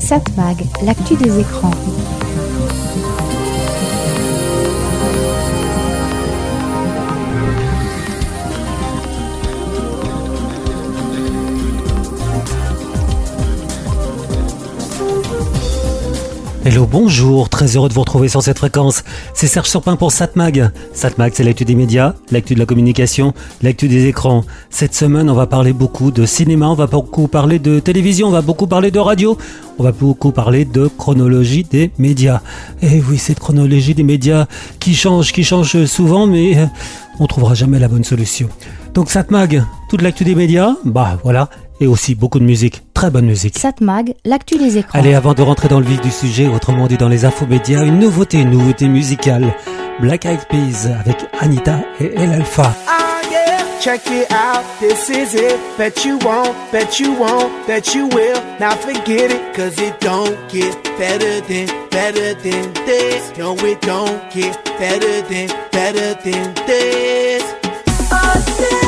Satmag, l'actu des écrans. Hello, bonjour, très heureux de vous retrouver sur cette fréquence. C'est Serge Surpin pour Satmag. Satmag, c'est l'actu des médias, l'actu de la communication, l'actu des écrans. Cette semaine, on va parler beaucoup de cinéma, on va beaucoup parler de télévision, on va beaucoup parler de radio, on va beaucoup parler de chronologie des médias. Et oui, cette chronologie des médias qui change, qui change souvent, mais euh, on trouvera jamais la bonne solution. Donc Satmag, toute l'actu des médias, bah voilà, et aussi beaucoup de musique, très bonne musique. Satmag, l'actu des écrans. Allez, avant de rentrer dans le vif du sujet, autrement dit dans les infos médias, une nouveauté, une nouveauté musicale. Black Eyed Peas avec Anita et El Alpha. Ah yeah, check it out, this is it. Bet you won't, bet you won't, bet you will. Now forget it, cause it don't get better than, better than this. No, it don't get better than, better than this. This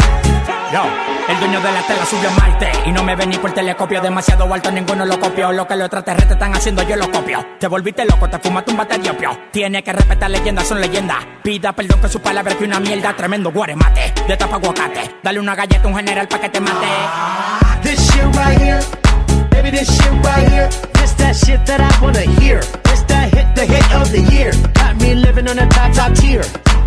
El dueño de la tela subió a Marte Y no me ven ni por telescopio Demasiado alto, ninguno lo copió Lo que los extraterrestres están haciendo, yo lo copio Te volviste loco, te fumaste un bate de opio Tiene que respetar leyendas, son leyendas Pida perdón que su palabra que una mierda Tremendo guaremate, de tapa aguacate Dale una galleta a un general pa' que te mate This shit right here, baby, this shit right here. This that shit that I wanna hear. This that hit, the hit of the year. Got me living on a top, top tier.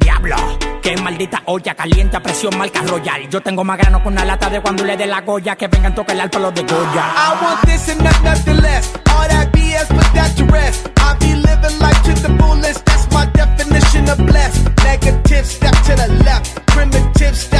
Diablo, qué maldita olla caliente a presión marca royal. Yo tengo más grano con una lata de cuando le dé la goya, que vengan tocar el palo de Goya. I want this and not nothing less. All that BS, put that to rest. I be living life to the fullest. That's my definition of blessed. Negative, step to the left. Primitive, step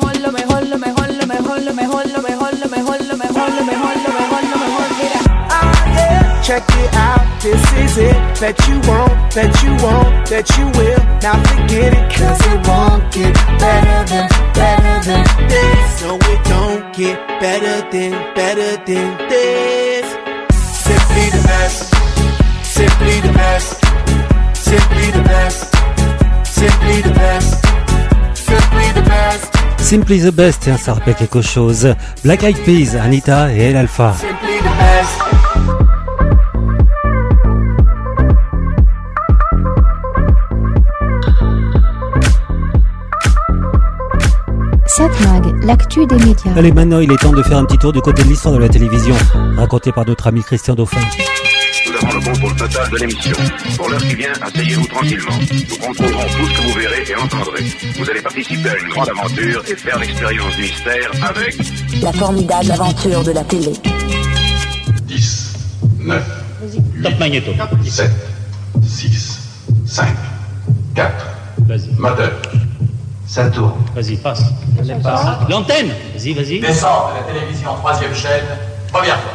Check it out, this is it. Bet you won't, bet you won't, bet you will. Now forget it, cause it won't get better than, better than this. No, it don't get better than, better than this. Simply the best, simply the best, simply the best, simply the best, simply the best, Simply the best, tiens, ça rappelle quelque chose. Black Eyed Peas, Anita et El Alpha. simply the best. Satmag, l'actu des médias. Allez, maintenant, il est temps de faire un petit tour du côté de l'histoire de la télévision, raconté par notre ami Christian Dauphin. prend le contrôle total de l'émission. Pour l'heure qui vient, asseyez-vous tranquillement. Nous contrôlerons tout ce que vous verrez et entendrez. Vous allez participer à une grande aventure et faire l'expérience du mystère avec La formidable aventure de la télé. 10, 9, 8, 7, 6, 5, 4. Moteur. Ça tourne. Vas-y, passe. L'antenne Vas-y, vas-y. Descendre de la télévision troisième chaîne. Première fois.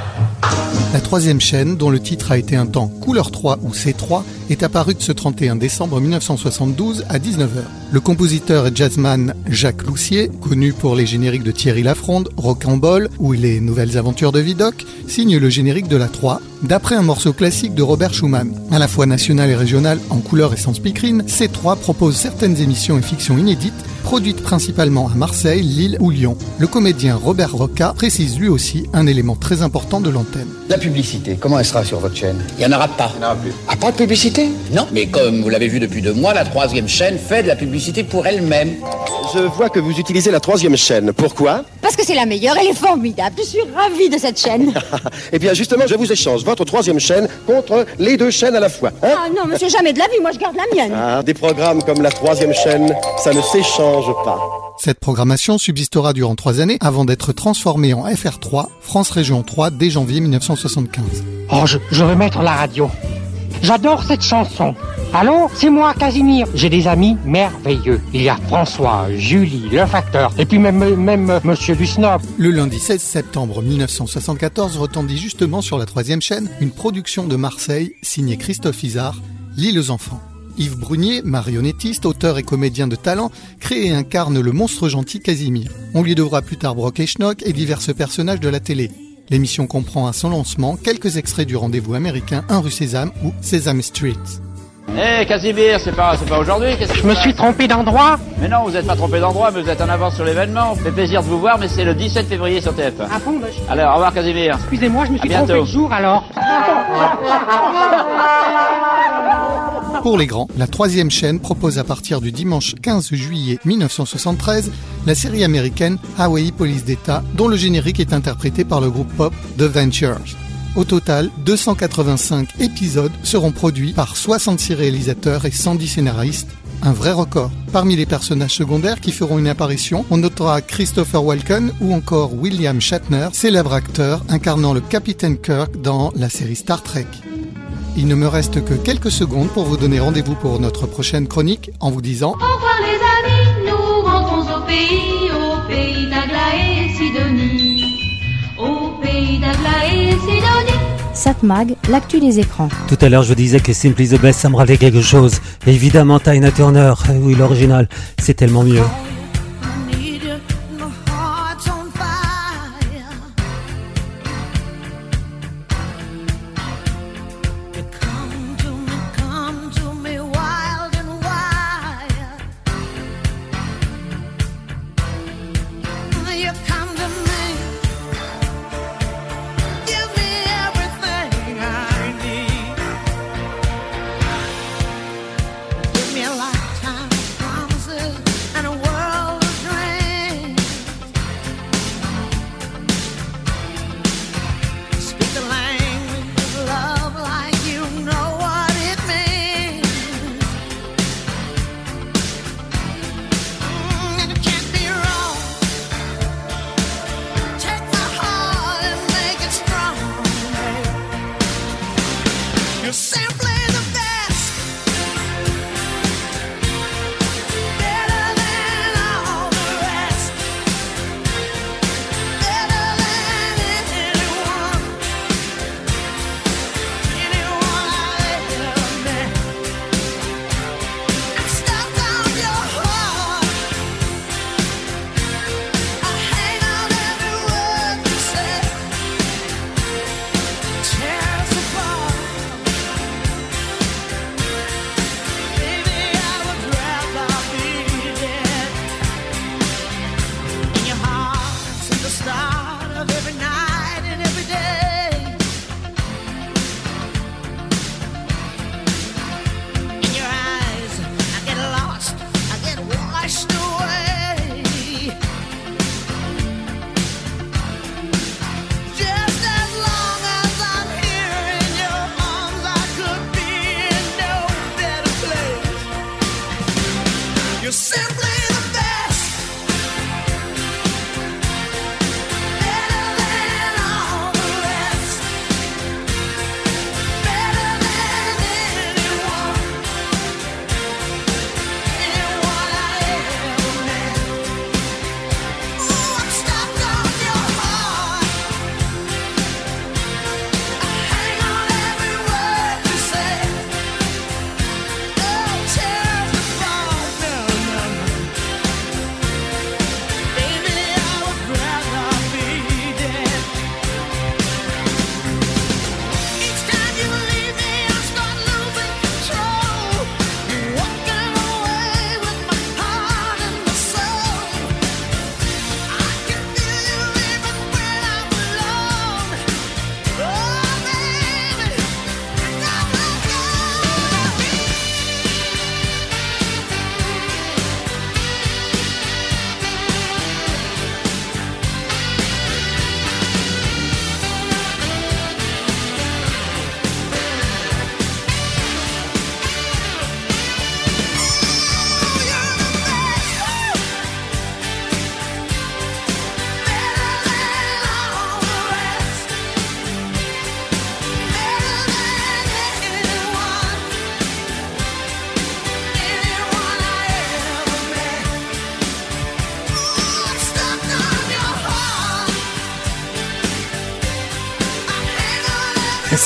La troisième chaîne, dont le titre a été un temps Couleur 3 ou C3, est apparue ce 31 décembre 1972 à 19h. Le compositeur et jazzman Jacques Loussier, connu pour les génériques de Thierry Lafronde, Rocambole ou les Nouvelles Aventures de Vidocq, signe le générique de la 3, d'après un morceau classique de Robert Schumann. À la fois national et régional, en couleur et sans speakerine, C3 propose certaines émissions et fictions inédites, produites principalement à Marseille, Lille ou Lyon. Le comédien Robert Roca précise lui aussi un élément très important de l'antenne. La publicité, comment elle sera sur votre chaîne? Il n'y en aura pas. Il n'y en aura plus. Ah, pas de publicité? Non, mais comme vous l'avez vu depuis deux mois, la troisième chaîne fait de la publicité pour elle-même. Je vois que vous utilisez la troisième chaîne. Pourquoi? Parce que c'est la meilleure, elle est formidable. Je suis ravie de cette chaîne. Eh bien, justement, je vous échange votre troisième chaîne contre les deux chaînes à la fois. hein? Ah non, monsieur, jamais de la vie, moi je garde la mienne. Ah, des programmes comme la troisième chaîne, ça ne s'échange pas. Cette programmation subsistera durant trois années avant d'être transformée en FR3, France Région 3, dès janvier 1975. Oh, je, je veux mettre la radio. J'adore cette chanson. Allô, c'est moi, Casimir. J'ai des amis merveilleux. Il y a François, Julie, le facteur, et puis même, même euh, Monsieur du. Le lundi 16 septembre 1974 retendit justement sur la troisième chaîne une production de Marseille signée Christophe Isard, L'île aux enfants. Yves Brunier, marionnettiste, auteur et comédien de talent, crée et incarne le monstre gentil Casimir. On lui devra plus tard Brock et Schnock et divers personnages de la télé. L'émission comprend à son lancement quelques extraits du rendez-vous américain Un rue Sésame ou Sesame Street. Hé Casimir, c'est pas, c'est pas aujourd'hui Je me suis trompé d'endroit. Mais non, vous n'êtes pas trompé d'endroit, mais vous êtes en avance sur l'événement. Fait plaisir de vous voir, mais c'est le 17 février sur TF1. Ah bon, bah, je- Allez, au revoir Casimir. excusez-moi, je me suis trompé de jour alors. Pour les grands, la troisième chaîne propose à partir du dimanche 15 juillet 1973 la série américaine Hawaii Police d'État, dont le générique est interprété par le groupe pop The Ventures. Au total, 285 épisodes seront produits par 66 réalisateurs et 110 scénaristes, un vrai record. Parmi les personnages secondaires qui feront une apparition, on notera Christopher Walken ou encore William Shatner, célèbre acteur incarnant le capitaine Kirk dans la série Star Trek. Il ne me reste que quelques secondes pour vous donner rendez-vous pour notre prochaine chronique en vous disant Au revoir les amis, nous rentrons au pays, au pays d'Agla et Sidonie. Au pays d'Agla et Sidonie. Satmag, l'actu des écrans. Tout à l'heure, je vous disais que Simply the Best, ça me rappelait quelque chose. Évidemment, Tina Turner. Oui, l'original, c'est tellement mieux.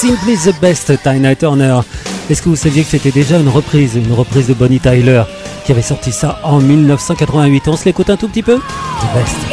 Simply the Best, Tina Turner. Est-ce que vous saviez que c'était déjà une reprise, une reprise de Bonnie Tyler, qui avait sorti ça en 1988 On se l'écoute un tout petit peu? The Best.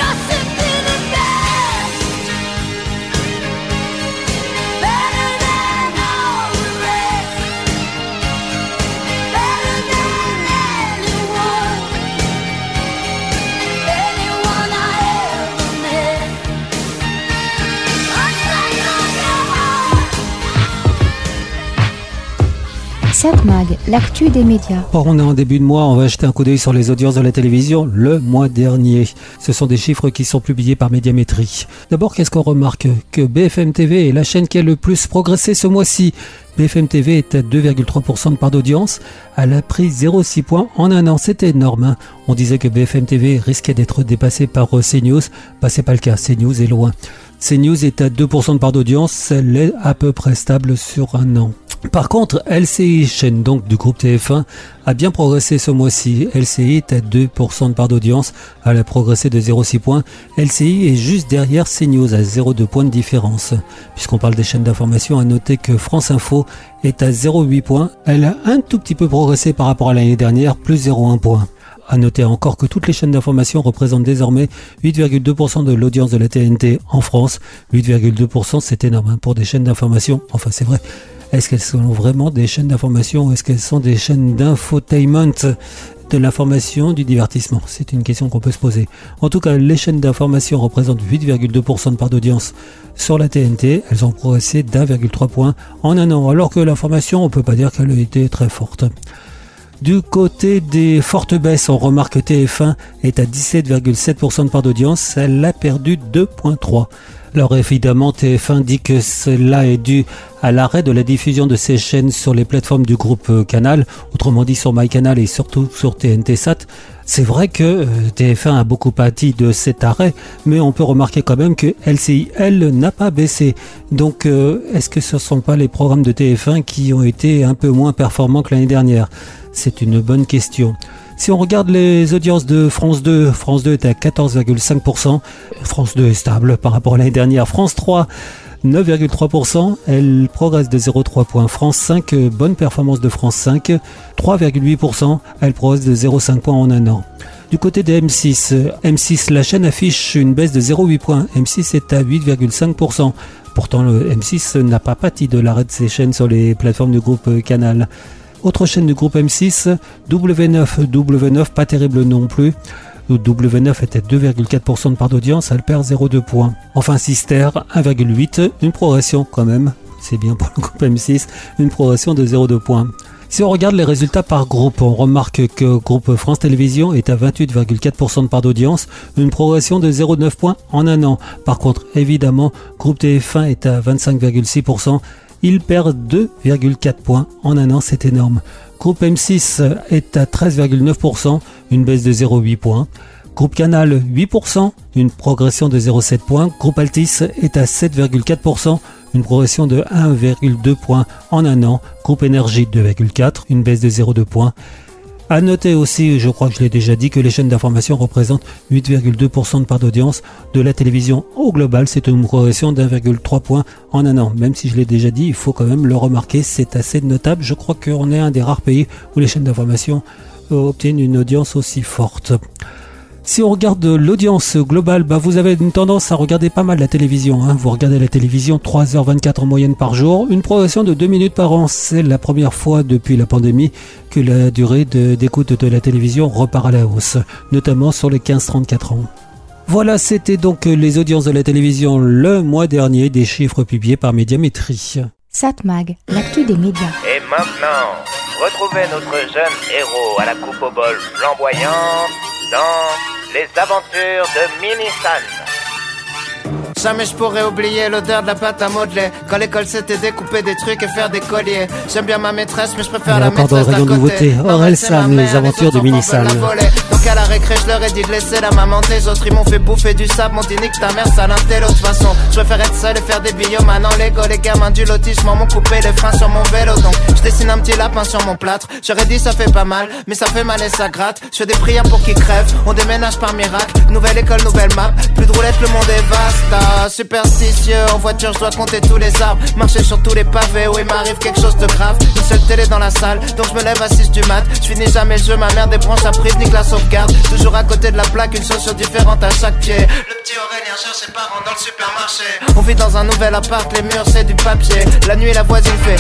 L'actu des médias. Or, on est en début de mois, on va jeter un coup d'œil sur les audiences de la télévision le mois dernier. Ce sont des chiffres qui sont publiés par Médiamétrie. D'abord, qu'est-ce qu'on remarque Que BFM TV est la chaîne qui a le plus progressé ce mois-ci? BFM TV est à 2,3% de part d'audience. Elle a pris 0,6 points en un an. C'était énorme. hein. On disait que BFM TV risquait d'être dépassé par euh, CNews. Bah, c'est pas le cas. CNews est loin. CNews est à 2% de part d'audience. Elle est à peu près stable sur un an. Par contre, LCI, chaîne donc du groupe TF1, a bien progressé ce mois-ci. LCI est à 2% de part d'audience, elle a progressé de 0,6 points. LCI est juste derrière CNews à 0,2 points de différence. Puisqu'on parle des chaînes d'information, à noter que France Info est à 0,8 points. Elle a un tout petit peu progressé par rapport à l'année dernière, plus 0,1 point. À noter encore que toutes les chaînes d'information représentent désormais 8,2% de l'audience de la TNT en France. 8,2% c'est énorme hein, pour des chaînes d'information. Enfin c'est vrai. Est-ce qu'elles sont vraiment des chaînes d'information ou est-ce qu'elles sont des chaînes d'infotainment de l'information, du divertissement? C'est une question qu'on peut se poser. En tout cas, les chaînes d'information représentent 8,2% de part d'audience sur la TNT. Elles ont progressé d'1,3 point en un an, alors que l'information, on peut pas dire qu'elle a été très forte. Du côté des fortes baisses, on remarque que TF1 est à 17,7% de part d'audience. Elle a perdu 2,3. Alors évidemment, TF1 dit que cela est dû à l'arrêt de la diffusion de ces chaînes sur les plateformes du groupe euh, Canal, autrement dit sur MyCanal et surtout sur TNT Sat. C'est vrai que euh, TF1 a beaucoup pâti de cet arrêt, mais on peut remarquer quand même que LCI, elle, n'a pas baissé. Donc euh, est-ce que ce ne sont pas les programmes de TF1 qui ont été un peu moins performants que l'année dernière? C'est une bonne question. Si on regarde les audiences de France 2, France 2 est à 14,5%. France 2 est stable par rapport à l'année dernière. France 3, 9,3%. Elle progresse de 0,3 points. France 5, euh, bonne performance de France 5. 3,8%. Elle progresse de 0,5 points en un an. Du côté de M6, euh, M6, la chaîne affiche une baisse de 0,8 points. M6 est à 8,5%. Pourtant, le M6 n'a pas pâti de l'arrêt de ses chaînes sur les plateformes du groupe Canal. Autre chaîne du groupe M6, W9, W9, pas terrible non plus. W9 était 2,4% de part d'audience, elle perd 0,2 points. Enfin Sister, 1,8, une progression quand même, c'est bien pour le groupe M6, une progression de 0,2 points. Si on regarde les résultats par groupe, on remarque que groupe France Télévisions est à 28,4% de part d'audience, une progression de 0,9 points en un an. Par contre, évidemment, groupe TF1 est à 25,6%, il perd 2,4 points en un an, c'est énorme. Groupe M6 est à 13,9%, une baisse de 0,8 points. Groupe Canal 8%, une progression de 0,7 points. Groupe Altis est à 7,4%, une progression de 1,2 points en un an. Groupe Énergie 2,4, une baisse de 0,2 points. À noter aussi, je crois que je l'ai déjà dit, que les chaînes d'information représentent 8,2% de part d'audience de la télévision. Au global, c'est une progression d'1,3 point en un an. Même si je l'ai déjà dit, il faut quand même le remarquer, c'est assez notable. Je crois qu'on est un des rares pays où les chaînes d'information obtiennent une audience aussi forte. Si on regarde l'audience globale, bah vous avez une tendance à regarder pas mal la télévision. Hein. Vous regardez la télévision 3h24 en moyenne par jour, une progression de 2 minutes par an. C'est la première fois depuis la pandémie que la durée d'écoute de, de la télévision repart à la hausse, notamment sur les 15-34 ans. Voilà, c'était donc les audiences de la télévision le mois dernier, des chiffres publiés par Médiamétrie. Satmag, l'actu des médias. Et maintenant, retrouvez notre jeune héros à la coupe au bol flamboyante dans Les aventures de Mini-San. Jamais je pourrais oublier l'odeur de la pâte à modeler. Quand l'école c'était découper des trucs et faire des colliers. J'aime bien ma maîtresse mais je préfère la encore dans le maîtresse rayon nouveauté, Aurel Sam, les aventures de autres Mini. Donc à la récré je leur ai dit de laisser la maman Les autres. Ils m'ont fait bouffer du sable M'ont dit nique ta mère sale intello De toute façon. Je préfère être seul et faire des billots Maintenant Lego. Les gamins du lotissement M'ont coupé les freins sur mon vélo. Donc je dessine un petit lapin sur mon plâtre. J'aurais dit ça fait pas mal Mais ça fait mal et ça gratte. Je fais des prières pour qu'ils crèvent. On déménage par miracle. Nouvelle école, nouvelle map. Plus de roulettes, le monde est vaste superstitieux. En voiture, je dois compter tous les arbres. Marcher sur tous les pavés où il m'arrive quelque chose de grave. Une seule télé dans la salle, donc je me lève à 6 du mat. Je finis jamais le jeu, ma mère débranche la prise, nique la sauvegarde. Toujours à côté de la plaque, une chaussure différente à chaque pied. Le petit Aurélien cherche ses parents dans le supermarché. On vit dans un nouvel appart, les murs c'est du papier. La nuit, la voisine fait.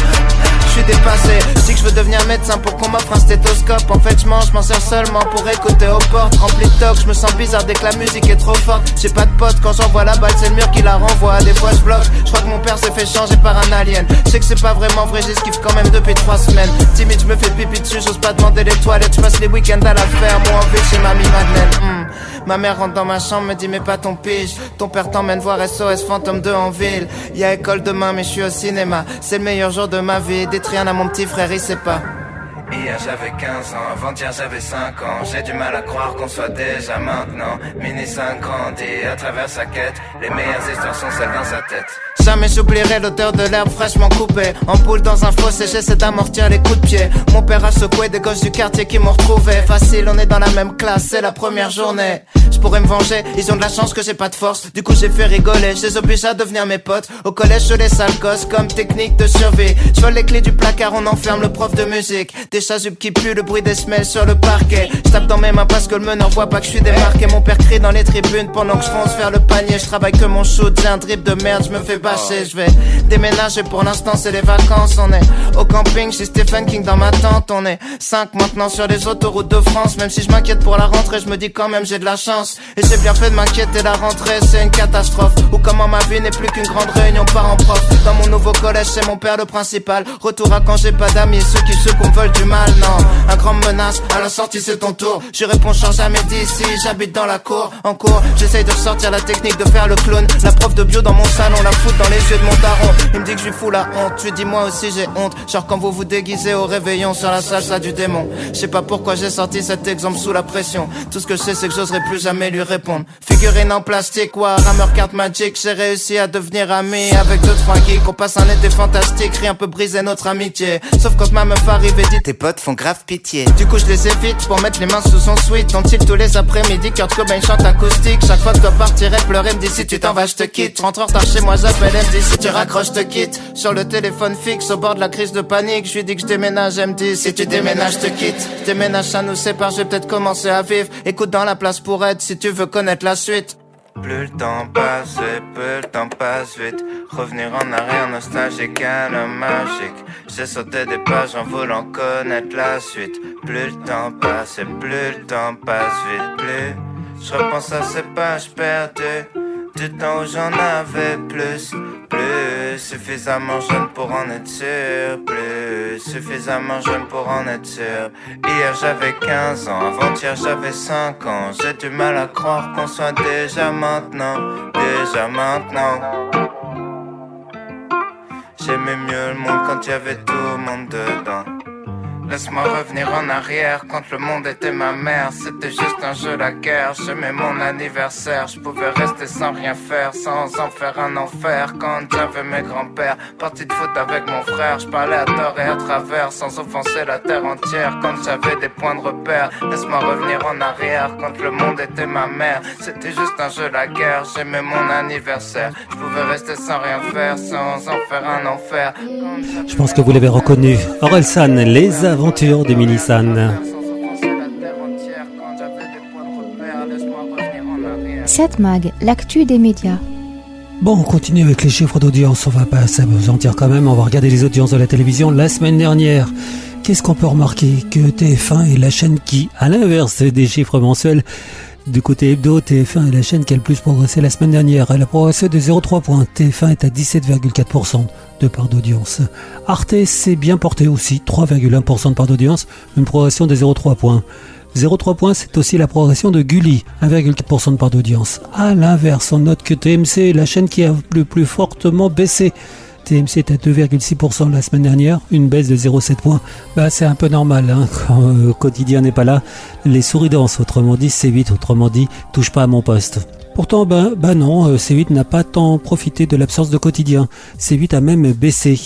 Je suis dépassé. Dis que je veux devenir médecin pour qu'on m'offre un stéthoscope. En fait, je mange, m'en sers seulement pour écouter aux portes. Rempli de toc, je me sens bizarre dès que la musique est trop forte. J'ai pas de pote quand j'envoie la balle, c'est le mur qui la renvoie. Des fois, je bloque. Je crois que mon père s'est fait changer par un alien. Je sais que c'est pas vraiment vrai, j'esquive quand même depuis trois semaines. Timide, je me fais pipi dessus, j'ose pas demander les toilettes. Je passe les week-ends à la ferme ou en ville chez mamie Madeleine. Hmm. Ma mère rentre dans ma chambre, me dit mais pas ton pige. Ton père t'emmène voir SOS Fantôme 2 en ville. Y a école demain, mais je suis au cinéma. C'est le meilleur jour de ma vie. Détruire à mon petit frère, il sait pas. Hier j'avais 15 ans, avant-hier j'avais 5 ans. J'ai du mal à croire qu'on soit déjà maintenant. Mini 50 et à travers sa quête Les meilleures histoires sont celles dans sa tête Jamais j'oublierai l'odeur de l'herbe fraîchement coupée. En boule dans un fossé, j'essaie d'amortir les coups de pied. Mon père a secoué des gosses du quartier qui m'ont retrouvé. Facile, on est dans la même classe, c'est la première journée. Je pourrais me venger, ils ont de la chance que j'ai pas de force. Du coup j'ai fait rigoler, je les oblige à devenir mes potes. Au collège je les sale gosse comme technique de survie. Je vole les clés du placard, on enferme le prof de musique. Des chasubes qui puent, le bruit des semelles sur le parquet. Je tape dans mes mains parce que le meneur voit pas que je suis démarqué. Mon père crie dans les tribunes pendant que je fonce vers le panier. Je travaille que mon shoot, j'ai un drip de merde, je me fais Je vais déménager. Pour l'instant c'est les vacances On est au camping, chez Stephen King dans ma tente. On est 5 maintenant sur les autoroutes de France. Même si je m'inquiète pour la rentrée, je me dis quand même j'ai de la chance. Et j'ai bien fait de m'inquiéter, la rentrée c'est une catastrophe. Ou comment ma vie n'est plus qu'une grande réunion parents-prof Dans mon nouveau collège c'est mon père le principal. Retour à quand j'ai pas d'amis, ceux qui se qu'on veulent du mal Non, un grand menace, à la sortie c'est ton tour. Je réponds change jamais d'ici, j'habite dans la cour. En cours, j'essaye de ressortir la technique de faire le clown La prof de bio dans mon salon, la fout dans les yeux de mon daron. Il me dit que je fous la honte, tu dis moi aussi j'ai honte. Genre quand vous vous déguisez au réveillon sur la salsa du démon. Je sais pas pourquoi j'ai sorti cet exemple sous la pression. Tout ce que je sais c'est que j'oserais plus jamais lui répondre. Figurine en plastique, quoi, rameur carte magique J'ai réussi à devenir ami avec deux trois geeks. On passe un été fantastique, rien peut briser notre amitié. Sauf quand ma meuf arrive et dit tes potes font grave pitié. Du coup je les évite pour mettre les mains sous son sweat. On tilt tous les après-midi, Kurt Cobain chante acoustique. Chaque fois que toi partirais pleurer, me dit si tu t'en vas je te quitte. Je rentre en retard chez moi, j'appelle, dit si tu raccroches te quitte Sur le téléphone fixe, au bord de la crise de panique Je lui dis que je déménage, elle me dit si tu déménages te quitte Je déménage, ça nous sépare, je vais peut-être commencer à vivre Écoute dans la place pour être si tu veux connaître la suite plus le temps passe, plus le temps passe vite. Revenir en arrière, nostalgique, le magique. J'ai sauté des pages en voulant connaître la suite. Plus le temps passe, plus le temps passe vite. Plus je repense à ces pages perdues. Du temps où j'en avais plus, plus suffisamment jeune pour en être sûr, plus suffisamment jeune pour en être sûr. Hier j'avais 15 ans, avant-hier j'avais 5 ans. J'ai du mal à croire qu'on soit déjà maintenant, déjà maintenant. J'aimais mieux le monde quand il y avait tout le monde dedans. Laisse-moi revenir en arrière quand le monde était ma mère. C'était juste un jeu la guerre. J'aimais mon anniversaire. Je pouvais rester sans rien faire, sans en faire un enfer. Quand j'avais mes grands-pères, parti de foot avec mon frère. Je parlais à tort et à travers, sans offenser la terre entière. Quand j'avais des points de repère, laisse-moi revenir en arrière quand le monde était ma mère. C'était juste un jeu la guerre. J'aimais mon anniversaire. Je pouvais rester sans rien faire, sans en faire un enfer. Je pense que vous l'avez reconnu. Orelsan, les de Minisan. 7 Mag, l'actu des médias. Bon, on continue avec les chiffres d'audience. On va pas s'apesantir quand même. On va regarder les audiences de la télévision la semaine dernière. Qu'est-ce qu'on peut remarquer? Que TF1 est la chaîne qui, à l'inverse des chiffres mensuels, du côté hebdo, TF1 est la chaîne qui a le plus progressé la semaine dernière. Elle a progressé de 0,3 points. TF1 est à 17,4% de part d'audience. Arte s'est bien porté aussi, 3,1% de part d'audience, une progression de 0,3 points. 0,3 points, c'est aussi la progression de Gulli, 1,4% de part d'audience. À l'inverse, on note que TMC est la chaîne qui a le plus fortement baissé. TMC est à 2,6% la semaine dernière, une baisse de 0,7 points. Bah, c'est un peu normal, hein, quand euh, quotidien n'est pas là. Les souris dansent, autrement dit, C8, autrement dit, touche pas à mon poste. Pourtant, bah, bah non, euh, C8 n'a pas tant profité de l'absence de quotidien. C8 a même baissé.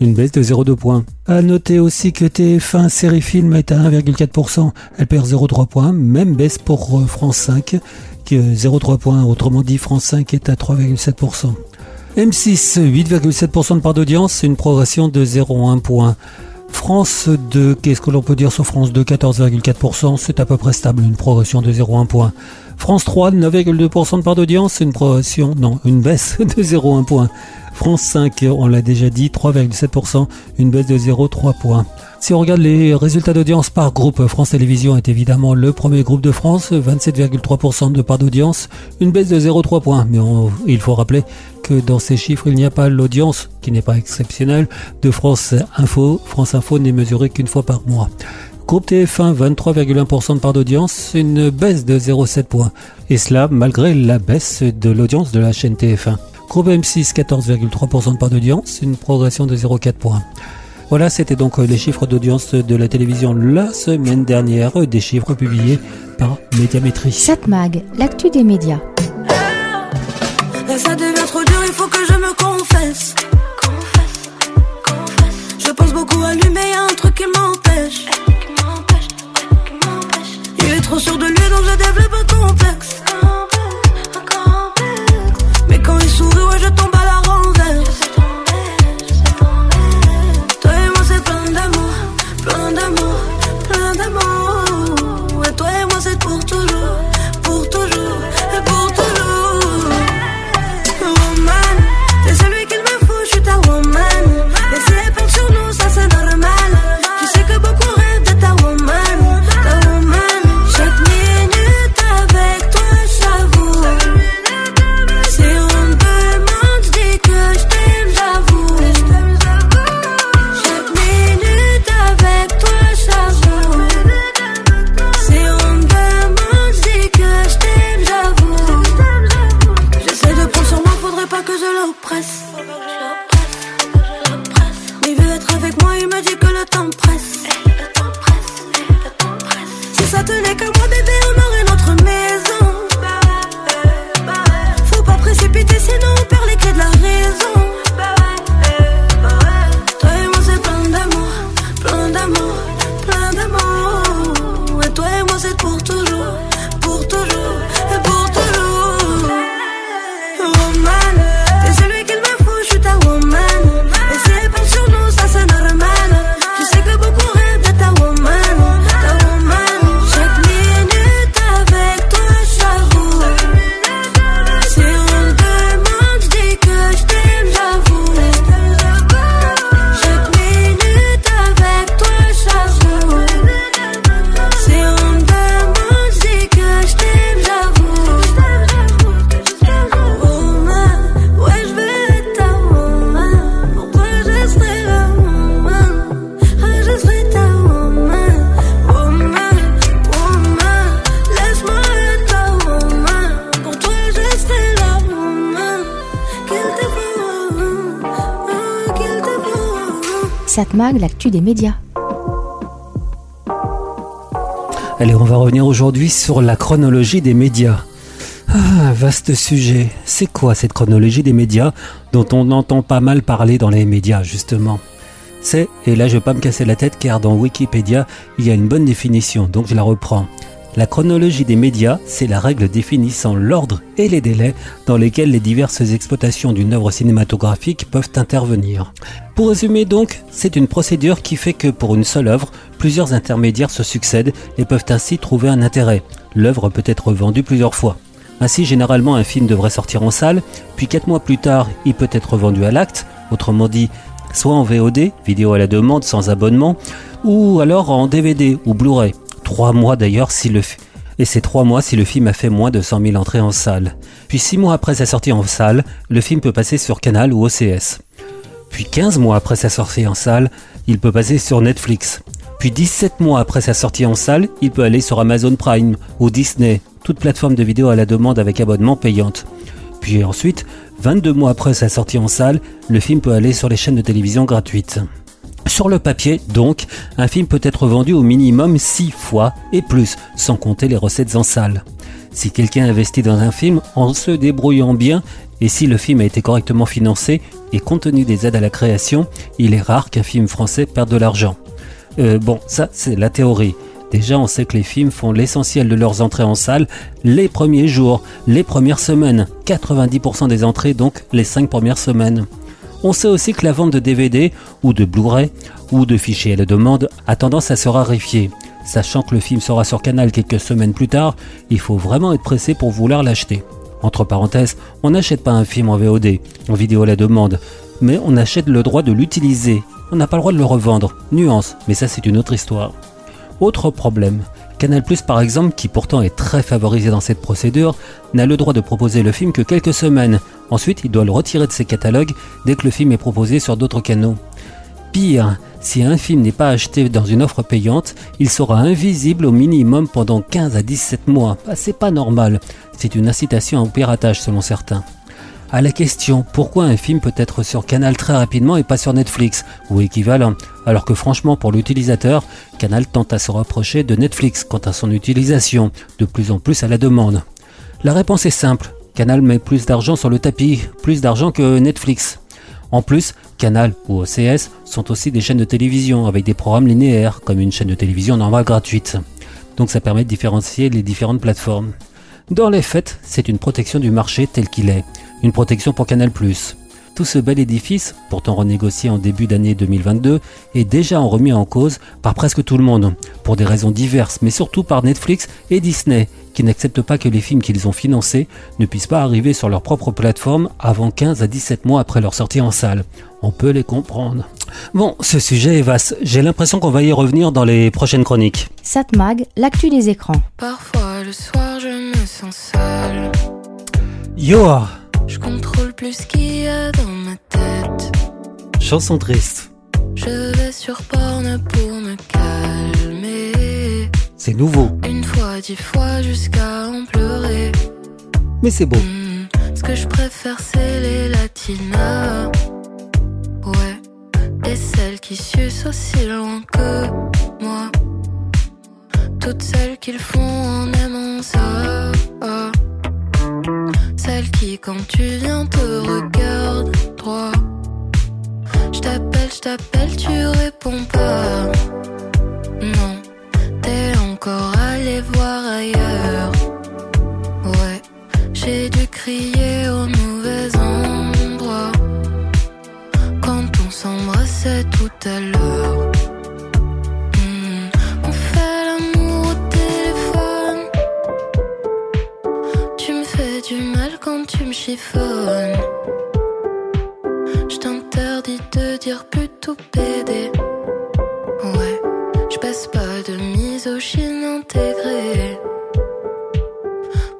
Une baisse de 0,2 points. À noter aussi que TF1 série film est à 1,4%. Elle perd 0,3 points. Même baisse pour euh, France 5 0,3 points. Autrement dit, France 5 est à 3,7%. M6, 8,7% de part d'audience, une progression de 0,1 point. France 2, qu'est-ce que l'on peut dire sur France 2 14,4%, c'est à peu près stable, une progression de 0,1 point. France 3, 9,2% de part d'audience, une progression, non, une baisse de 0,1 point. France 5, on l'a déjà dit, 3,7%, une baisse de 0,3 points. Si on regarde les résultats d'audience par groupe, France Télévisions est évidemment le premier groupe de France, 27,3% de part d'audience, une baisse de 0,3 points. Mais il faut rappeler que dans ces chiffres, il n'y a pas l'audience, qui n'est pas exceptionnelle, de France Info. France Info n'est mesurée qu'une fois par mois. Groupe TF1, 23,1% de part d'audience, une baisse de 0,7 points. Et cela malgré la baisse de l'audience de la chaîne TF1. Groupe M6, 14,3% de part d'audience, une progression de 0,4 points. Voilà, c'était donc les chiffres d'audience de la télévision la semaine dernière, des chiffres publiés par Médiamétrie. Satmag, l'actu des médias. ça devient trop dur, il faut que je me confesse. Je pense beaucoup à lui, mais y a un truc qui m'empêche. Il est trop sûr de lui, donc je développe un complexe. Mais médias. Allez, on va revenir aujourd'hui sur la chronologie des médias. Ah, vaste sujet. C'est quoi cette chronologie des médias dont on entend pas mal parler dans les médias, justement? C'est, et là je vais pas me casser la tête car dans Wikipédia, il y a une bonne définition, donc je la reprends. La chronologie des médias, c'est la règle définissant l'ordre et les délais dans lesquels les diverses exploitations d'une œuvre cinématographique peuvent intervenir. Pour résumer donc, c'est une procédure qui fait que pour une seule œuvre, plusieurs intermédiaires se succèdent et peuvent ainsi trouver un intérêt. L'œuvre peut être vendue plusieurs fois. Ainsi, généralement, un film devrait sortir en salle, puis quatre mois plus tard, il peut être vendu à l'acte, autrement dit, soit en VOD, vidéo à la demande sans abonnement, ou alors en DVD ou Blu-ray. Trois mois d'ailleurs si le et c'est trois mois si le film a fait moins de 100 000 entrées en salle. Puis six mois après sa sortie en salle, le film peut passer sur Canal ou OCS. Puis 15 mois après sa sortie en salle, il peut passer sur Netflix. Puis 17 mois après sa sortie en salle, il peut aller sur Amazon Prime ou Disney, toute plateforme de vidéo à la demande avec abonnement payante. Puis ensuite, 22 mois après sa sortie en salle, le film peut aller sur les chaînes de télévision gratuites. Sur le papier, donc, un film peut être vendu au minimum 6 fois et plus, sans compter les recettes en salle. Si quelqu'un investit dans un film en se débrouillant bien, et si le film a été correctement financé et compte tenu des aides à la création, il est rare qu'un film français perde de l'argent. Euh, bon, ça c'est la théorie. Déjà, on sait que les films font l'essentiel de leurs entrées en salle les premiers jours, les premières semaines. 90% des entrées, donc les 5 premières semaines. On sait aussi que la vente de DVD ou de Blu-ray ou de fichiers à la demande a tendance à se raréfier. Sachant que le film sera sur Canal quelques semaines plus tard, il faut vraiment être pressé pour vouloir l'acheter. Entre parenthèses, on n'achète pas un film en VOD, en vidéo à la demande, mais on achète le droit de l'utiliser. On n'a pas le droit de le revendre. Nuance, mais ça c'est une autre histoire. Autre problème. Canal par exemple, qui pourtant est très favorisé dans cette procédure, n'a le droit de proposer le film que quelques semaines. Ensuite, il doit le retirer de ses catalogues dès que le film est proposé sur d'autres canaux. Pire, si un film n'est pas acheté dans une offre payante, il sera invisible au minimum pendant 15 à 17 mois. Bah, c'est pas normal. C'est une incitation au piratage selon certains à la question pourquoi un film peut être sur Canal très rapidement et pas sur Netflix? ou équivalent, alors que franchement pour l'utilisateur, Canal tente à se rapprocher de Netflix quant à son utilisation, de plus en plus à la demande. La réponse est simple, Canal met plus d'argent sur le tapis, plus d'argent que Netflix. En plus, Canal ou OCS sont aussi des chaînes de télévision avec des programmes linéaires, comme une chaîne de télévision normale gratuite. Donc ça permet de différencier les différentes plateformes. Dans les faits, c'est une protection du marché tel qu'il est une protection pour Canal+. Tout ce bel édifice, pourtant renégocié en début d'année 2022, est déjà remis en cause par presque tout le monde, pour des raisons diverses, mais surtout par Netflix et Disney, qui n'acceptent pas que les films qu'ils ont financés ne puissent pas arriver sur leur propre plateforme avant 15 à 17 mois après leur sortie en salle. On peut les comprendre. Bon, ce sujet est vaste. J'ai l'impression qu'on va y revenir dans les prochaines chroniques. Satmag, l'actu des écrans. Parfois le soir je me sens seul. Yo je contrôle plus ce qu'il y a dans ma tête. Chanson triste. Je vais sur porn pour me calmer. C'est nouveau. Une fois, dix fois jusqu'à en pleurer. Mais c'est beau. Hmm, ce que je préfère, c'est les latinas. Celles aussi loin que moi. Toutes celles qu'ils font en aimant ça. Celle qui, quand tu viens, te regarde droit. Je t'appelle, je t'appelle, tu réponds pas. Tout à l'heure. Je t'interdis de dire plutôt PD. Ouais, je passe pas de misogyne intégrée.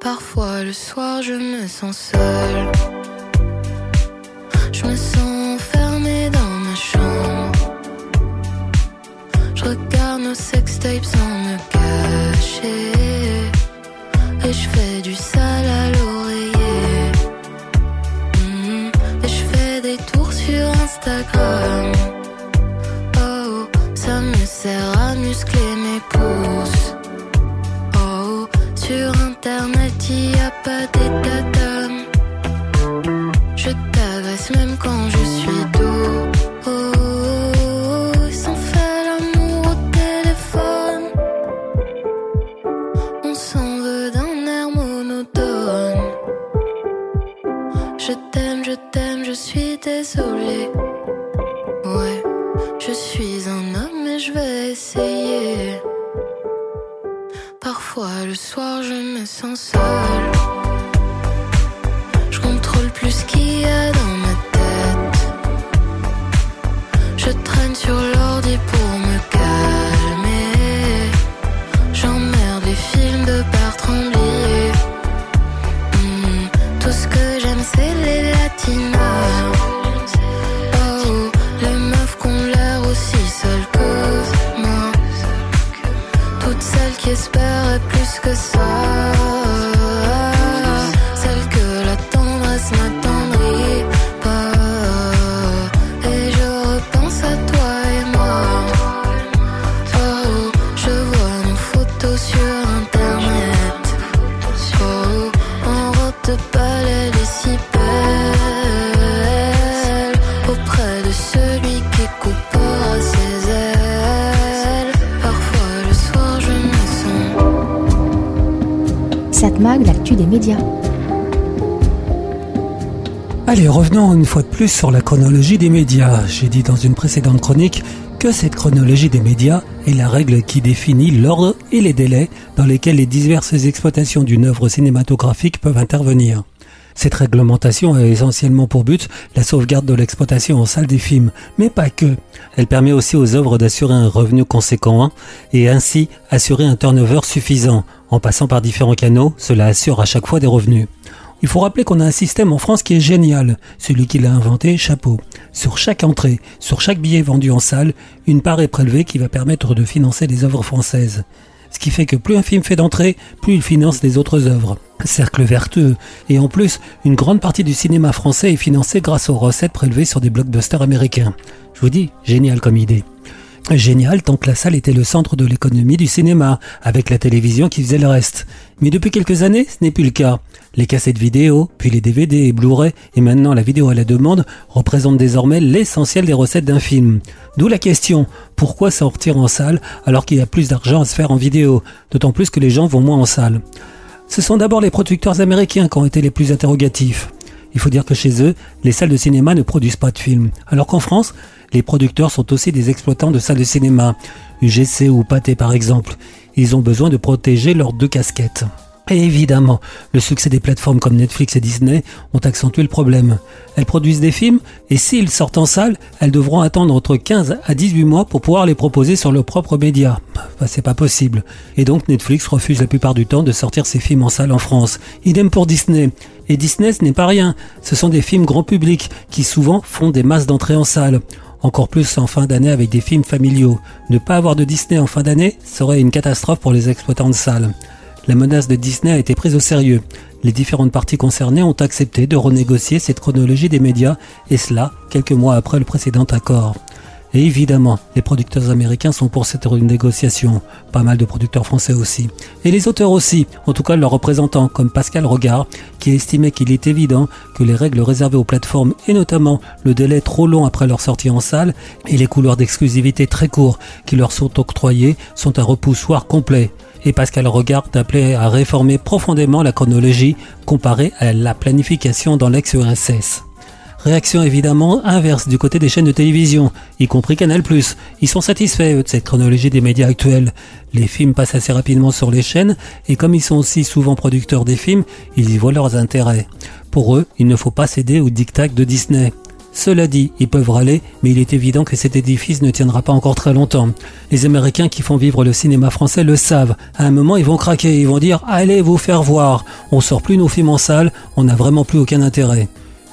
Parfois le soir je me sens seule. Je suis un homme et je vais essayer. Parfois le soir je me sens seule. Je contrôle plus ce qu'il y a dans ma tête. Je traîne sur l'ordi revenons une fois de plus sur la chronologie des médias. J'ai dit dans une précédente chronique que cette chronologie des médias est la règle qui définit l'ordre et les délais dans lesquels les diverses exploitations d'une œuvre cinématographique peuvent intervenir. Cette réglementation a essentiellement pour but la sauvegarde de l'exploitation en salle des films, mais pas que. Elle permet aussi aux œuvres d'assurer un revenu conséquent et ainsi assurer un turnover suffisant. En passant par différents canaux, cela assure à chaque fois des revenus. Il faut rappeler qu'on a un système en France qui est génial. Celui qui l'a inventé, chapeau. Sur chaque entrée, sur chaque billet vendu en salle, une part est prélevée qui va permettre de financer les œuvres françaises. Ce qui fait que plus un film fait d'entrée, plus il finance les autres œuvres. Cercle vertueux. Et en plus, une grande partie du cinéma français est financée grâce aux recettes prélevées sur des blockbusters américains. Je vous dis, génial comme idée. Génial tant que la salle était le centre de l'économie du cinéma, avec la télévision qui faisait le reste. Mais depuis quelques années, ce n'est plus le cas. Les cassettes vidéo, puis les DVD et Blu-ray, et maintenant la vidéo à la demande, représentent désormais l'essentiel des recettes d'un film. D'où la question, pourquoi sortir en salle alors qu'il y a plus d'argent à se faire en vidéo, d'autant plus que les gens vont moins en salle? Ce sont d'abord les producteurs américains qui ont été les plus interrogatifs. Il faut dire que chez eux, les salles de cinéma ne produisent pas de films, alors qu'en France, les producteurs sont aussi des exploitants de salles de cinéma, UGC ou Pathé par exemple. Ils ont besoin de protéger leurs deux casquettes. Et évidemment, le succès des plateformes comme Netflix et Disney ont accentué le problème. Elles produisent des films et s'ils sortent en salle, elles devront attendre entre 15 à 18 mois pour pouvoir les proposer sur leurs propres médias. Bah, c'est pas possible. Et donc Netflix refuse la plupart du temps de sortir ses films en salle en France. Idem pour Disney. Et Disney ce n'est pas rien. Ce sont des films grand public qui souvent font des masses d'entrées en salle. Encore plus en fin d'année avec des films familiaux. Ne pas avoir de Disney en fin d'année serait une catastrophe pour les exploitants de salles. La menace de Disney a été prise au sérieux. Les différentes parties concernées ont accepté de renégocier cette chronologie des médias, et cela quelques mois après le précédent accord. Et évidemment, les producteurs américains sont pour cette négociation, pas mal de producteurs français aussi. Et les auteurs aussi, en tout cas leurs représentants, comme Pascal Regard, qui estimait qu'il est évident que les règles réservées aux plateformes, et notamment le délai trop long après leur sortie en salle, et les couloirs d'exclusivité très courts qui leur sont octroyés, sont un repoussoir complet et Pascal Regard appelait à réformer profondément la chronologie comparée à la planification dans l'ex-URSS. Réaction évidemment inverse du côté des chaînes de télévision, y compris Canal+. Ils sont satisfaits de cette chronologie des médias actuels. Les films passent assez rapidement sur les chaînes et comme ils sont aussi souvent producteurs des films, ils y voient leurs intérêts. Pour eux, il ne faut pas céder au diktat de Disney. Cela dit, ils peuvent râler, mais il est évident que cet édifice ne tiendra pas encore très longtemps. Les Américains qui font vivre le cinéma français le savent. À un moment, ils vont craquer, ils vont dire Allez vous faire voir. On sort plus nos films en salle, on n'a vraiment plus aucun intérêt.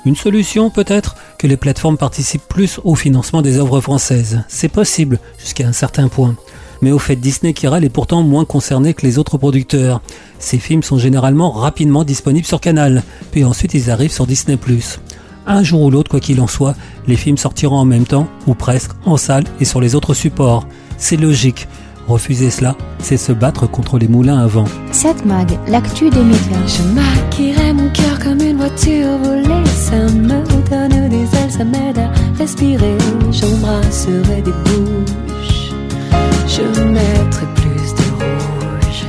Une solution peut-être que les plateformes participent plus au financement des œuvres françaises. C'est possible, jusqu'à un certain point. Mais au fait, Disney qui râle est pourtant moins concerné que les autres producteurs. Ces films sont généralement rapidement disponibles sur Canal, puis ensuite ils arrivent sur Disney ⁇ un jour ou l'autre, quoi qu'il en soit, les films sortiront en même temps, ou presque, en salle et sur les autres supports. C'est logique. Refuser cela, c'est se battre contre les moulins à vent. Cette mag, l'actu des médias. Je maquillerai mon cœur comme une voiture volée. Ça me donne des ailes, ça m'aide à respirer. J'embrasserai des bouches. Je mettrai plus de rouge.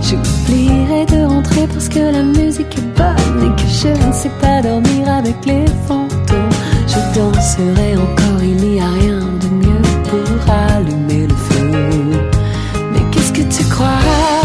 J'oublierai de rentrer parce que la musique est bonne et que je ne sais pas dormir avec les fantômes. Je danserai encore, il n'y a rien de mieux pour allumer le feu. Mais qu'est-ce que tu crois?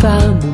Pas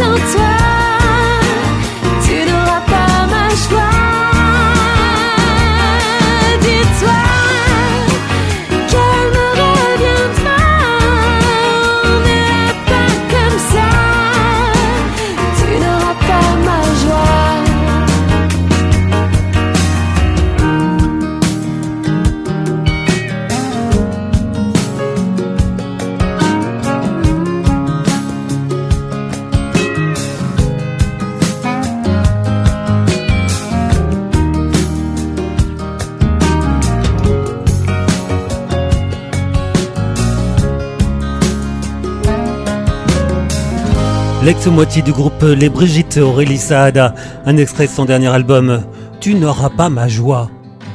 avec ou L'ex-moitié du groupe Les Brigitte Aurélie Saada, un extrait de son dernier album Tu n'auras pas ma joie.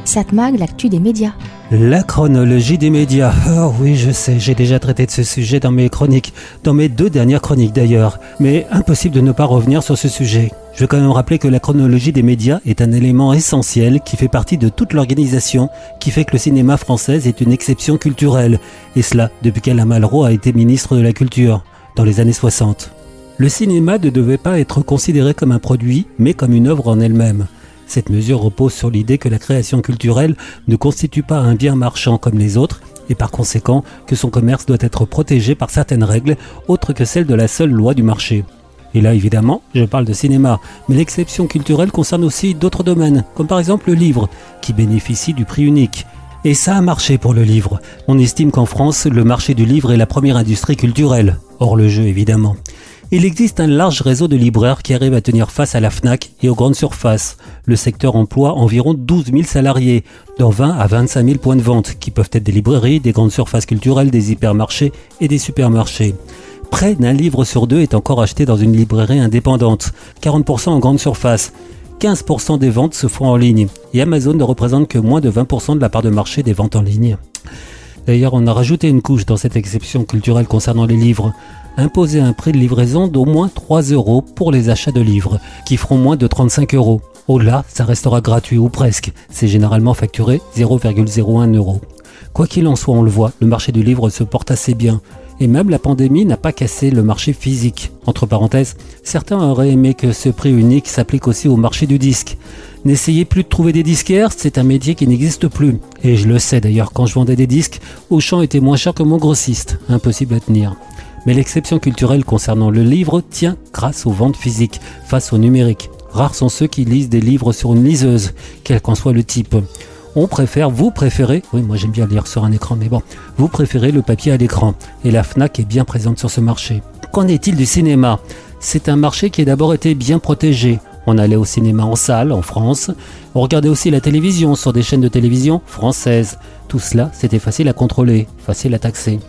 Satmag, l'actu des médias. La chronologie des médias. Oh oui, je sais, j'ai déjà traité de ce sujet dans mes chroniques, dans mes deux dernières chroniques d'ailleurs, mais impossible de ne pas revenir sur ce sujet. Je veux quand même rappeler que la chronologie des médias est un élément essentiel qui fait partie de toute l'organisation qui fait que le cinéma français est une exception culturelle, et cela depuis qu'Alain Malraux a été ministre de la Culture, dans les années 60. Le cinéma ne devait pas être considéré comme un produit, mais comme une œuvre en elle-même. Cette mesure repose sur l'idée que la création culturelle ne constitue pas un bien marchand comme les autres, et par conséquent que son commerce doit être protégé par certaines règles autres que celles de la seule loi du marché. Et là, évidemment, je parle de cinéma, mais l'exception culturelle concerne aussi d'autres domaines, comme par exemple le livre, qui bénéficie du prix unique. Et ça a marché pour le livre. On estime qu'en France, le marché du livre est la première industrie culturelle, hors le jeu évidemment. Il existe un large réseau de libraires qui arrivent à tenir face à la FNAC et aux grandes surfaces. Le secteur emploie environ 12 000 salariés, dans 20 à 25 000 points de vente, qui peuvent être des librairies, des grandes surfaces culturelles, des hypermarchés et des supermarchés. Près d'un livre sur deux est encore acheté dans une librairie indépendante, 40% en grande surface. 15% des ventes se font en ligne et Amazon ne représente que moins de 20% de la part de marché des ventes en ligne. D'ailleurs, on a rajouté une couche dans cette exception culturelle concernant les livres. Imposer un prix de livraison d'au moins 3 euros pour les achats de livres, qui feront moins de 35 euros. Au-delà, ça restera gratuit ou presque. C'est généralement facturé 0,01 euros. Quoi qu'il en soit, on le voit, le marché du livre se porte assez bien. Et même la pandémie n'a pas cassé le marché physique. Entre parenthèses, certains auraient aimé que ce prix unique s'applique aussi au marché du disque. N'essayez plus de trouver des disquaires, c'est un métier qui n'existe plus. Et je le sais d'ailleurs, quand je vendais des disques, Auchan était moins cher que mon grossiste. Impossible à tenir. Mais l'exception culturelle concernant le livre tient grâce aux ventes physiques face au numérique. Rares sont ceux qui lisent des livres sur une liseuse, quel qu'en soit le type. On préfère, vous préférez, oui moi j'aime bien lire sur un écran, mais bon, vous préférez le papier à l'écran. Et la FNAC est bien présente sur ce marché. Qu'en est-il du cinéma? C'est un marché qui a d'abord été bien protégé. On allait au cinéma en salle, en France. On regardait aussi la télévision sur des chaînes de télévision françaises. Tout cela, c'était facile à contrôler, facile à taxer.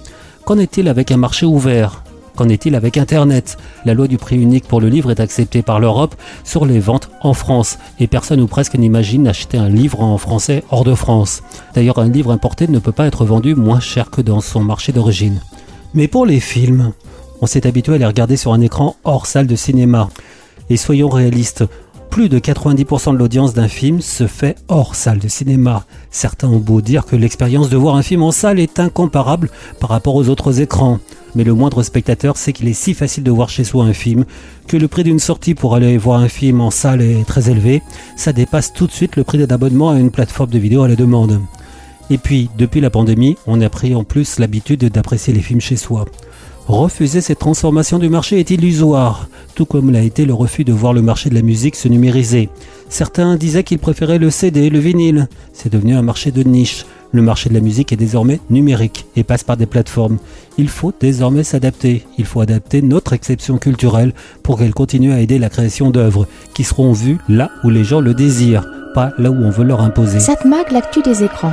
Qu'en est-il avec un marché ouvert? Qu'en est-il avec Internet? La loi du prix unique pour le livre est acceptée par l'Europe sur les ventes en France, et personne ou presque n'imagine acheter un livre en français hors de France. D'ailleurs, un livre importé ne peut pas être vendu moins cher que dans son marché d'origine. Mais pour les films, on s'est habitué à les regarder sur un écran hors salle de cinéma. Et soyons réalistes, plus de 90% de l'audience d'un film se fait hors salle de cinéma. Certains ont beau dire que l'expérience de voir un film en salle est incomparable par rapport aux autres écrans. Mais le moindre spectateur sait qu'il est si facile de voir chez soi un film que le prix d'une sortie pour aller voir un film en salle est très élevé. Ça dépasse tout de suite le prix d'un abonnement à une plateforme de vidéo à la demande. Et puis, depuis la pandémie, on a pris en plus l'habitude d'apprécier les films chez soi. Refuser cette transformation du marché est illusoire, tout comme l'a été le refus de voir le marché de la musique se numériser. Certains disaient qu'ils préféraient le CD, le vinyle. C'est devenu un marché de niche. Le marché de la musique est désormais numérique et passe par des plateformes. Il faut désormais s'adapter. Il faut adapter notre exception culturelle pour qu'elle continue à aider la création d'œuvres qui seront vues là où les gens le désirent, pas là où on veut leur imposer. Satmag, l'actu des écrans.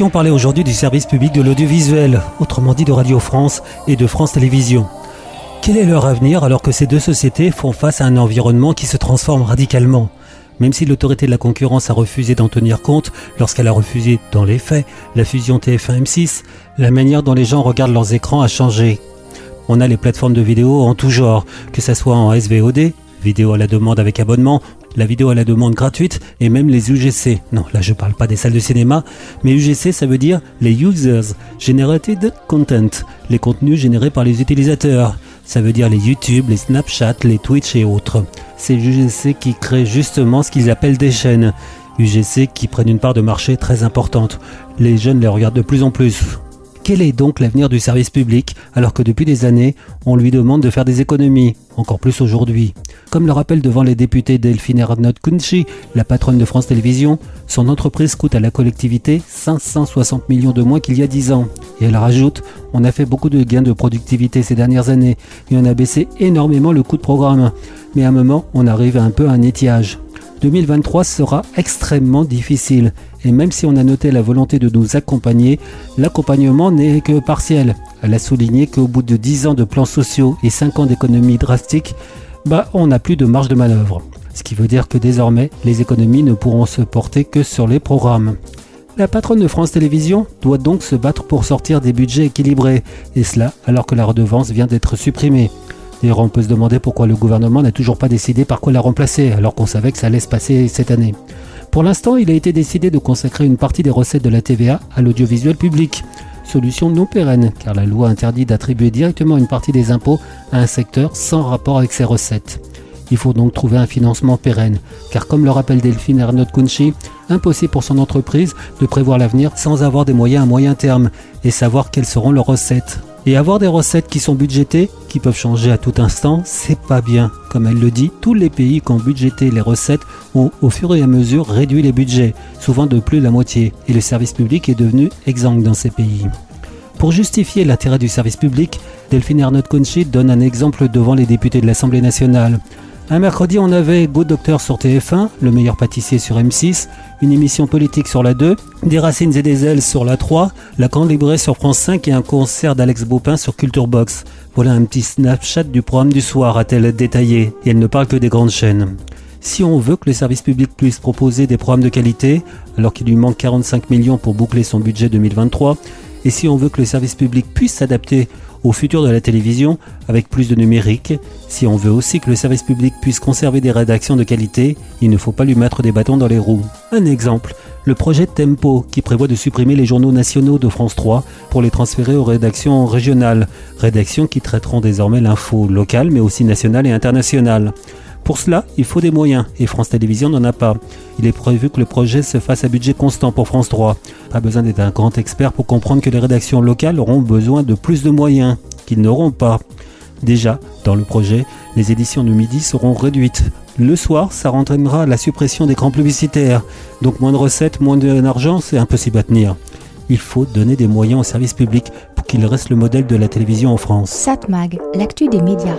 Pensions parler aujourd'hui du service public de l'audiovisuel, autrement dit de Radio France et de France Télévisions. Quel est leur avenir alors que ces deux sociétés font face à un environnement qui se transforme radicalement? Même si l'autorité de la concurrence a refusé d'en tenir compte lorsqu'elle a refusé, dans les faits, la fusion TF1-M6, la manière dont les gens regardent leurs écrans a changé. On a les plateformes de vidéo en tout genre, que ce soit en SVOD, vidéo à la demande avec abonnement, la vidéo à la demande gratuite et même les UGC. Non, là je parle pas des salles de cinéma, mais UGC ça veut dire les Users Generated Content, les contenus générés par les utilisateurs. Ça veut dire les YouTube, les Snapchat, les Twitch et autres. C'est UGC qui crée justement ce qu'ils appellent des chaînes. UGC qui prennent une part de marché très importante. Les jeunes les regardent de plus en plus. Quel est donc l'avenir du service public alors que depuis des années, on lui demande de faire des économies, encore plus aujourd'hui? Comme le rappelle devant les députés Delphine Ernot Kunchi, la patronne de France Télévisions, son entreprise coûte à la collectivité 560 millions de moins qu'il y a 10 ans. Et elle rajoute, on a fait beaucoup de gains de productivité ces dernières années et on a baissé énormément le coût de programme. Mais à un moment, on arrive un peu à un étiage. 2023 sera extrêmement difficile. Et même si on a noté la volonté de nous accompagner, l'accompagnement n'est que partiel. Elle a souligné qu'au bout de 10 ans de plans sociaux et 5 ans d'économies drastiques, bah on n'a plus de marge de manœuvre. Ce qui veut dire que désormais, les économies ne pourront se porter que sur les programmes. La patronne de France Télévisions doit donc se battre pour sortir des budgets équilibrés, et cela alors que la redevance vient d'être supprimée. D'ailleurs, on peut se demander pourquoi le gouvernement n'a toujours pas décidé par quoi la remplacer, alors qu'on savait que ça allait se passer cette année. Pour l'instant, il a été décidé de consacrer une partie des recettes de la TVA à l'audiovisuel public. Solution non pérenne, car la loi interdit d'attribuer directement une partie des impôts à un secteur sans rapport avec ses recettes. Il faut donc trouver un financement pérenne, car comme le rappelle Delphine Ernot Kunchi, impossible pour son entreprise de prévoir l'avenir sans avoir des moyens à moyen terme et savoir quelles seront leurs recettes. Et avoir des recettes qui sont budgétées, qui peuvent changer à tout instant, c'est pas bien. Comme elle le dit, tous les pays qui ont budgété les recettes ont au fur et à mesure réduit les budgets, souvent de plus de la moitié, et le service public est devenu exsangue dans ces pays. Pour justifier l'intérêt du service public, Delphine Ernot Conchi donne un exemple devant les députés de l'Assemblée nationale. Un mercredi, on avait Good Doctor sur TF1, Le meilleur pâtissier sur M6, une émission politique sur la 2, Des racines et des ailes sur la 3, La Grande Librée sur France 5 et un concert d'Alex Baupin sur Culture Box. Voilà un petit Snapchat du programme du soir, a-t-elle détaillé, et elle ne parle que des grandes chaînes. Si on veut que le service public puisse proposer des programmes de qualité, alors qu'il lui manque 45 millions pour boucler son budget 2023, et si on veut que le service public puisse s'adapter au futur de la télévision avec plus de numérique, si on veut aussi que le service public puisse conserver des rédactions de qualité, il ne faut pas lui mettre des bâtons dans les roues. Un exemple, le projet Tempo qui prévoit de supprimer les journaux nationaux de France 3 pour les transférer aux rédactions régionales, rédactions qui traiteront désormais l'info locale mais aussi nationale et internationale. Pour cela, il faut des moyens et France Télévisions n'en a pas. Il est prévu que le projet se fasse à budget constant pour France 3. Pas besoin d'être un grand expert pour comprendre que les rédactions locales auront besoin de plus de moyens qu'ils n'auront pas. Déjà, dans le projet, les éditions du midi seront réduites. Le soir, ça entraînera la suppression d'écrans publicitaires. Donc moins de recettes, moins d'argent, c'est impossible à tenir. Il faut donner des moyens au service public pour qu'il reste le modèle de la télévision en France. Satmag, l'actu des médias.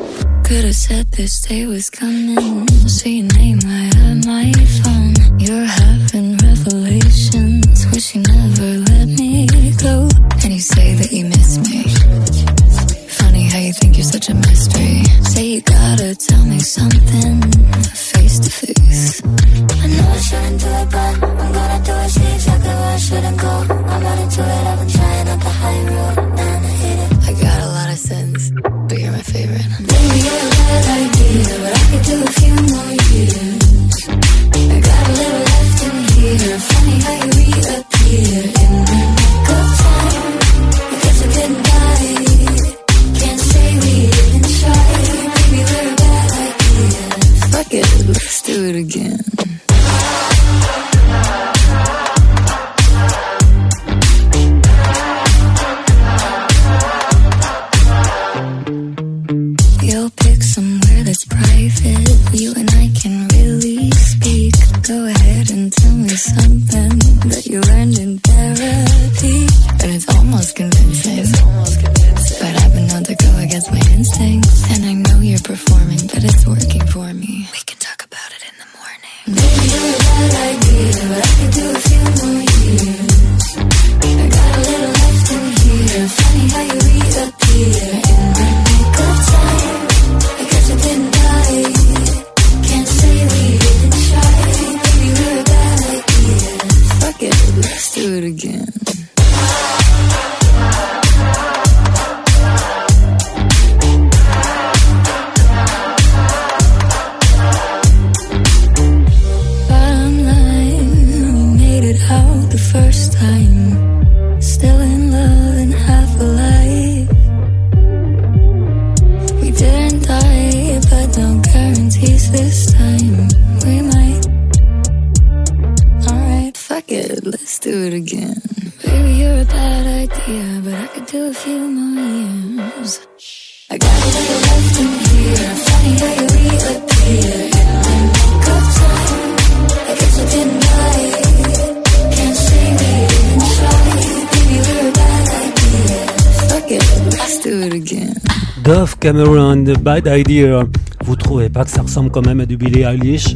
Cameron, The Bad Idea. Vous trouvez pas que ça ressemble quand même à du Billie Eilish?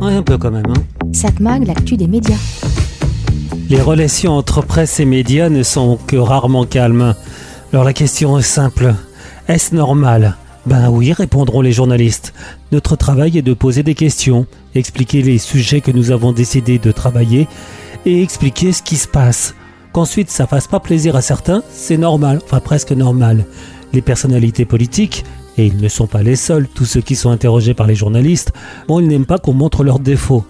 Ouais, un peu quand même. Hein Satmag, l'actu des médias. Les relations entre presse et médias ne sont que rarement calmes. Alors la question est simple. Est-ce normal? Ben oui, répondront les journalistes. Notre travail est de poser des questions, expliquer les sujets que nous avons décidé de travailler et expliquer ce qui se passe. Qu'ensuite ça fasse pas plaisir à certains, c'est normal, enfin presque normal. Les personnalités politiques, et ils ne sont pas les seuls, tous ceux qui sont interrogés par les journalistes, bon, ils n'aiment pas qu'on montre leurs défauts.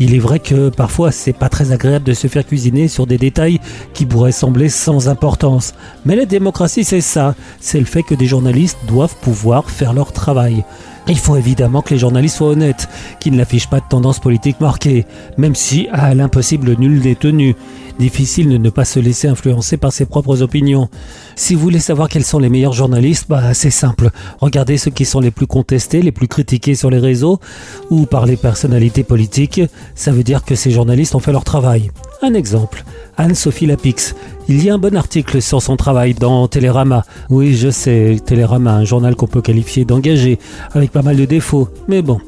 Il est vrai que parfois c'est pas très agréable de se faire cuisiner sur des détails qui pourraient sembler sans importance. Mais la démocratie c'est ça, c'est le fait que des journalistes doivent pouvoir faire leur travail. Il faut évidemment que les journalistes soient honnêtes, qu'ils n'affichent pas de tendance politique marquée, même si à l'impossible nul n'est tenu. Difficile de ne pas se laisser influencer par ses propres opinions. Si vous voulez savoir quels sont les meilleurs journalistes, bah c'est simple. Regardez ceux qui sont les plus contestés, les plus critiqués sur les réseaux ou par les personnalités politiques. Ça veut dire que ces journalistes ont fait leur travail. Un exemple, Anne-Sophie Lapix. Il y a un bon article sur son travail dans Télérama. Oui, je sais, Télérama, un journal qu'on peut qualifier d'engagé, avec pas mal de défauts. Mais bon.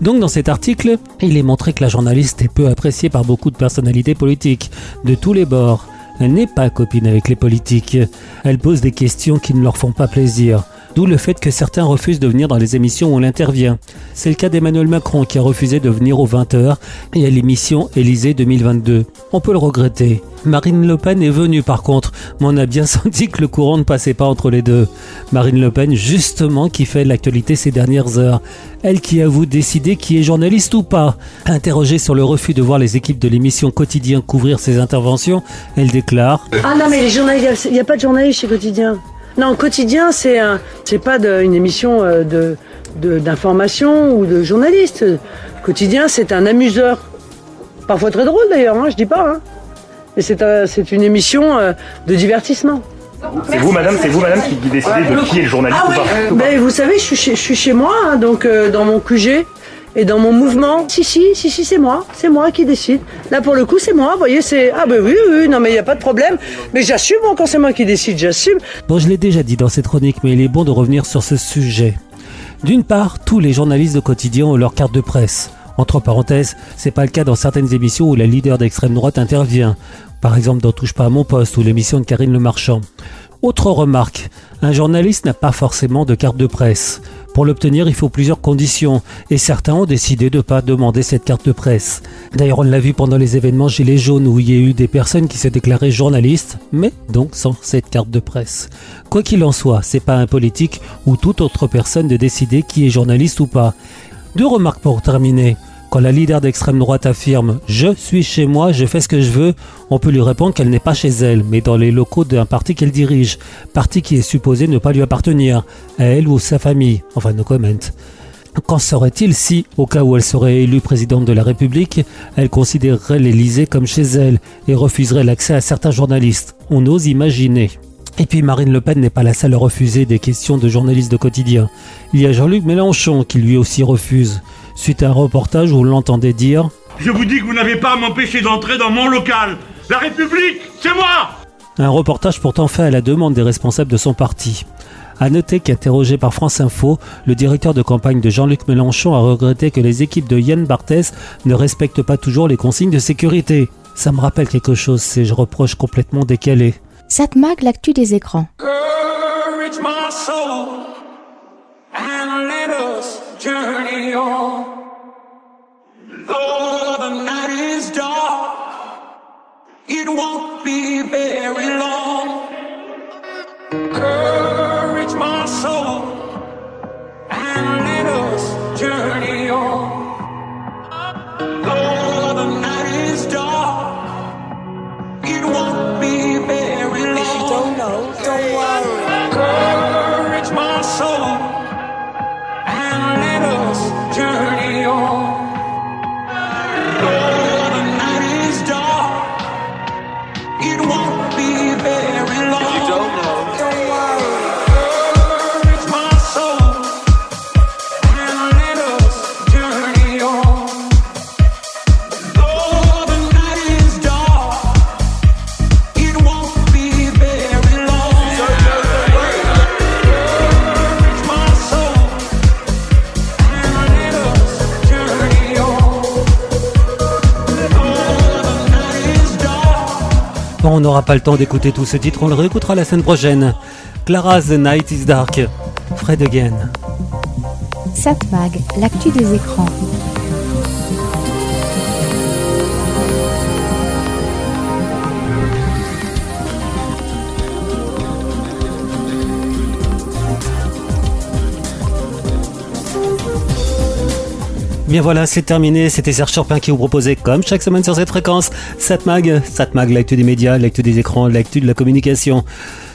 Donc dans cet article, il est montré que la journaliste est peu appréciée par beaucoup de personnalités politiques, de tous les bords. Elle n'est pas copine avec les politiques. Elle pose des questions qui ne leur font pas plaisir. D'où le fait que certains refusent de venir dans les émissions où elle intervient. C'est le cas d'Emmanuel Macron qui a refusé de venir aux 20h et à l'émission Élysée 2022. On peut le regretter. Marine Le Pen est venue par contre, mais on a bien senti que le courant ne passait pas entre les deux. Marine Le Pen, justement, qui fait l'actualité ces dernières heures. Elle qui avoue décider qui est journaliste ou pas. Interrogée sur le refus de voir les équipes de l'émission Quotidien couvrir ses interventions, elle déclare Ah non, mais les journalistes, il n'y a pas de journalistes chez Quotidien. Non, Quotidien, c'est pas une émission euh, d'information ou de journaliste. Quotidien, c'est un amuseur. Parfois très drôle d'ailleurs, hein, je dis pas. Hein. Mais c'est une émission euh, de divertissement. C'est vous, madame, c'est vous, madame, qui décidez de qui est le journaliste ou pas Ben, vous savez, je suis chez, je suis chez moi, hein, donc euh, dans mon QG, Et dans mon mouvement, si, si, si, si, c'est moi, c'est moi qui décide. Là, pour le coup, c'est moi, vous voyez, c'est, ah ben oui, oui, non, mais il n'y a pas de problème. Mais j'assume, moi, quand c'est moi qui décide, j'assume. Bon, je l'ai déjà dit dans cette chronique, mais il est bon de revenir sur ce sujet. D'une part, tous les journalistes de quotidien ont leur carte de presse. Entre parenthèses, c'est pas le cas dans certaines émissions où la leader d'extrême droite intervient. Par exemple dans Touche pas à mon poste ou l'émission de Karine Le Marchand. Autre remarque, un journaliste n'a pas forcément de carte de presse. Pour l'obtenir, il faut plusieurs conditions, et certains ont décidé de ne pas demander cette carte de presse. D'ailleurs, on l'a vu pendant les événements Gilets jaunes où il y a eu des personnes qui se déclaraient journalistes, mais donc sans cette carte de presse. Quoi qu'il en soit, c'est pas un politique ou toute autre personne de décider qui est journaliste ou pas. Deux remarques pour terminer. Quand la leader d'extrême droite affirme Je suis chez moi, je fais ce que je veux, on peut lui répondre qu'elle n'est pas chez elle, mais dans les locaux d'un parti qu'elle dirige, parti qui est supposé ne pas lui appartenir, à elle ou sa famille. Enfin, no comment. Qu'en serait-il si, au cas où elle serait élue présidente de la République, elle considérerait l'Élysée comme chez elle et refuserait l'accès à certains journalistes? On ose imaginer. Et puis Marine Le Pen n'est pas la seule à refuser des questions de journalistes de quotidien. Il y a Jean-Luc Mélenchon qui lui aussi refuse suite à un reportage où l'entendait dire Je vous dis que vous n'avez pas à m'empêcher d'entrer dans mon local. La République, c'est moi Un reportage pourtant fait à la demande des responsables de son parti. À noter qu'interrogé par France Info, le directeur de campagne de Jean-Luc Mélenchon a regretté que les équipes de Yann Barthès ne respectent pas toujours les consignes de sécurité. Ça me rappelle quelque chose, c'est je reproche complètement décalé. Satmag, l'actu des écrans. Courage my soul and let us journey on. Journey on. On n'aura pas le temps d'écouter tout ce titre, on le réécoutera la semaine prochaine. Clara's The Night is Dark. Fred again. Satmag, l'actu des écrans. Bien voilà, c'est terminé. C'était Serge Chopin qui vous proposait, comme chaque semaine sur cette fréquence, Satmag. Satmag, l'actu des médias, l'actu des écrans, l'actu de la communication.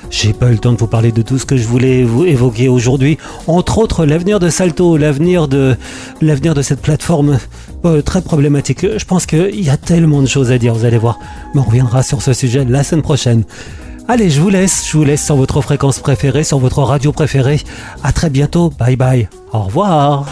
J'ai pas eu le temps de vous parler de tout ce que je voulais vous évoquer aujourd'hui. Entre autres, l'avenir de Salto, l'avenir de, l'avenir de cette plateforme euh, très problématique. Je pense qu'il y a tellement de choses à dire, vous allez voir. Mais on reviendra sur ce sujet la semaine prochaine. Allez, je vous laisse, je vous laisse sur votre fréquence préférée, sur votre radio préférée. À très bientôt. Bye bye. Au revoir.